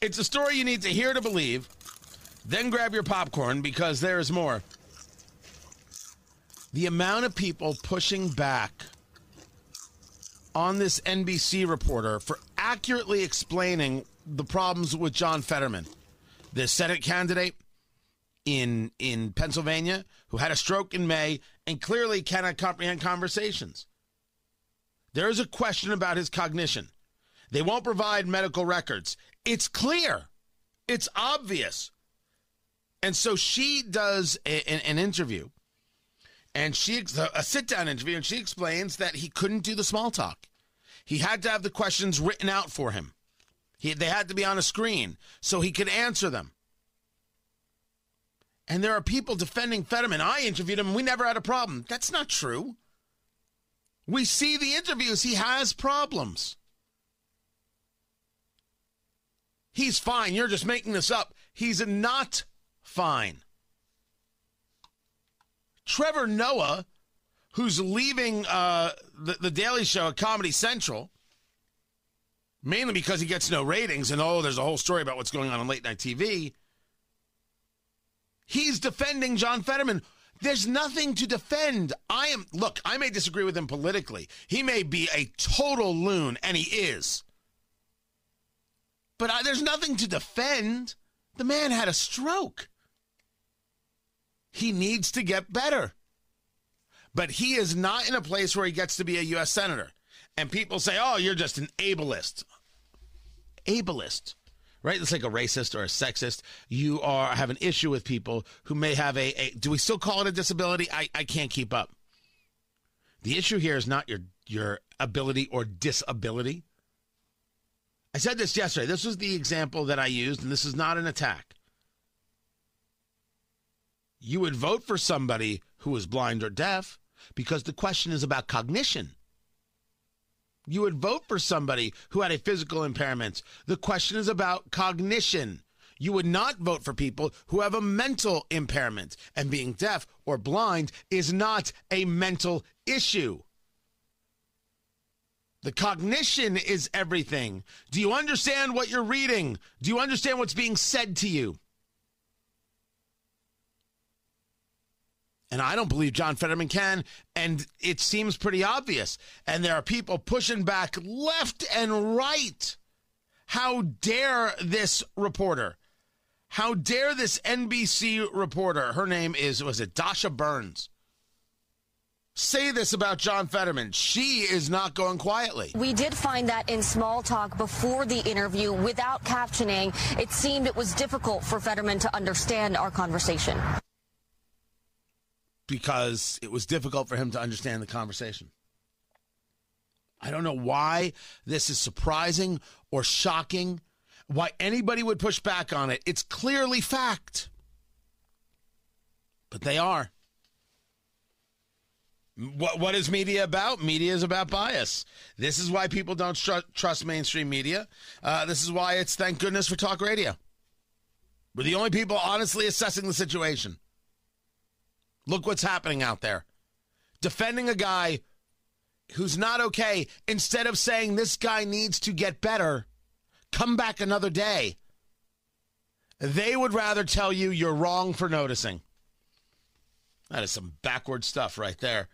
It's a story you need to hear to believe. Then grab your popcorn because there's more. The amount of people pushing back on this NBC reporter for accurately explaining the problems with John Fetterman, the Senate candidate in in Pennsylvania who had a stroke in May and clearly cannot comprehend conversations. There is a question about his cognition. They won't provide medical records. It's clear. It's obvious. And so she does a, an, an interview and she a sit down interview and she explains that he couldn't do the small talk. He had to have the questions written out for him. He, they had to be on a screen so he could answer them. And there are people defending Fetterman. I interviewed him. We never had a problem. That's not true. We see the interviews. He has problems. He's fine. You're just making this up. He's not fine. Trevor Noah, who's leaving uh, the, the Daily Show at Comedy Central, mainly because he gets no ratings, and oh, there's a whole story about what's going on on late night TV. He's defending John Fetterman. There's nothing to defend. I am, look, I may disagree with him politically. He may be a total loon, and he is. But I, there's nothing to defend. The man had a stroke. He needs to get better. But he is not in a place where he gets to be a U.S. Senator. And people say, oh, you're just an ableist. Ableist right? It's like a racist or a sexist. You are have an issue with people who may have a, a do we still call it a disability? I, I can't keep up. The issue here is not your your ability or disability. I said this yesterday. This was the example that I used, and this is not an attack. You would vote for somebody who is blind or deaf because the question is about cognition you would vote for somebody who had a physical impairment. The question is about cognition. You would not vote for people who have a mental impairment. And being deaf or blind is not a mental issue. The cognition is everything. Do you understand what you're reading? Do you understand what's being said to you? And I don't believe John Fetterman can. And it seems pretty obvious. And there are people pushing back left and right. How dare this reporter? How dare this NBC reporter? Her name is, was it Dasha Burns? Say this about John Fetterman. She is not going quietly. We did find that in small talk before the interview without captioning, it seemed it was difficult for Fetterman to understand our conversation because it was difficult for him to understand the conversation. I don't know why this is surprising or shocking, why anybody would push back on it. It's clearly fact. But they are. What what is media about? Media is about bias. This is why people don't tr- trust mainstream media. Uh, this is why it's thank goodness for talk radio. We're the only people honestly assessing the situation. Look what's happening out there. Defending a guy who's not okay instead of saying this guy needs to get better, come back another day. They would rather tell you you're wrong for noticing. That is some backward stuff right there.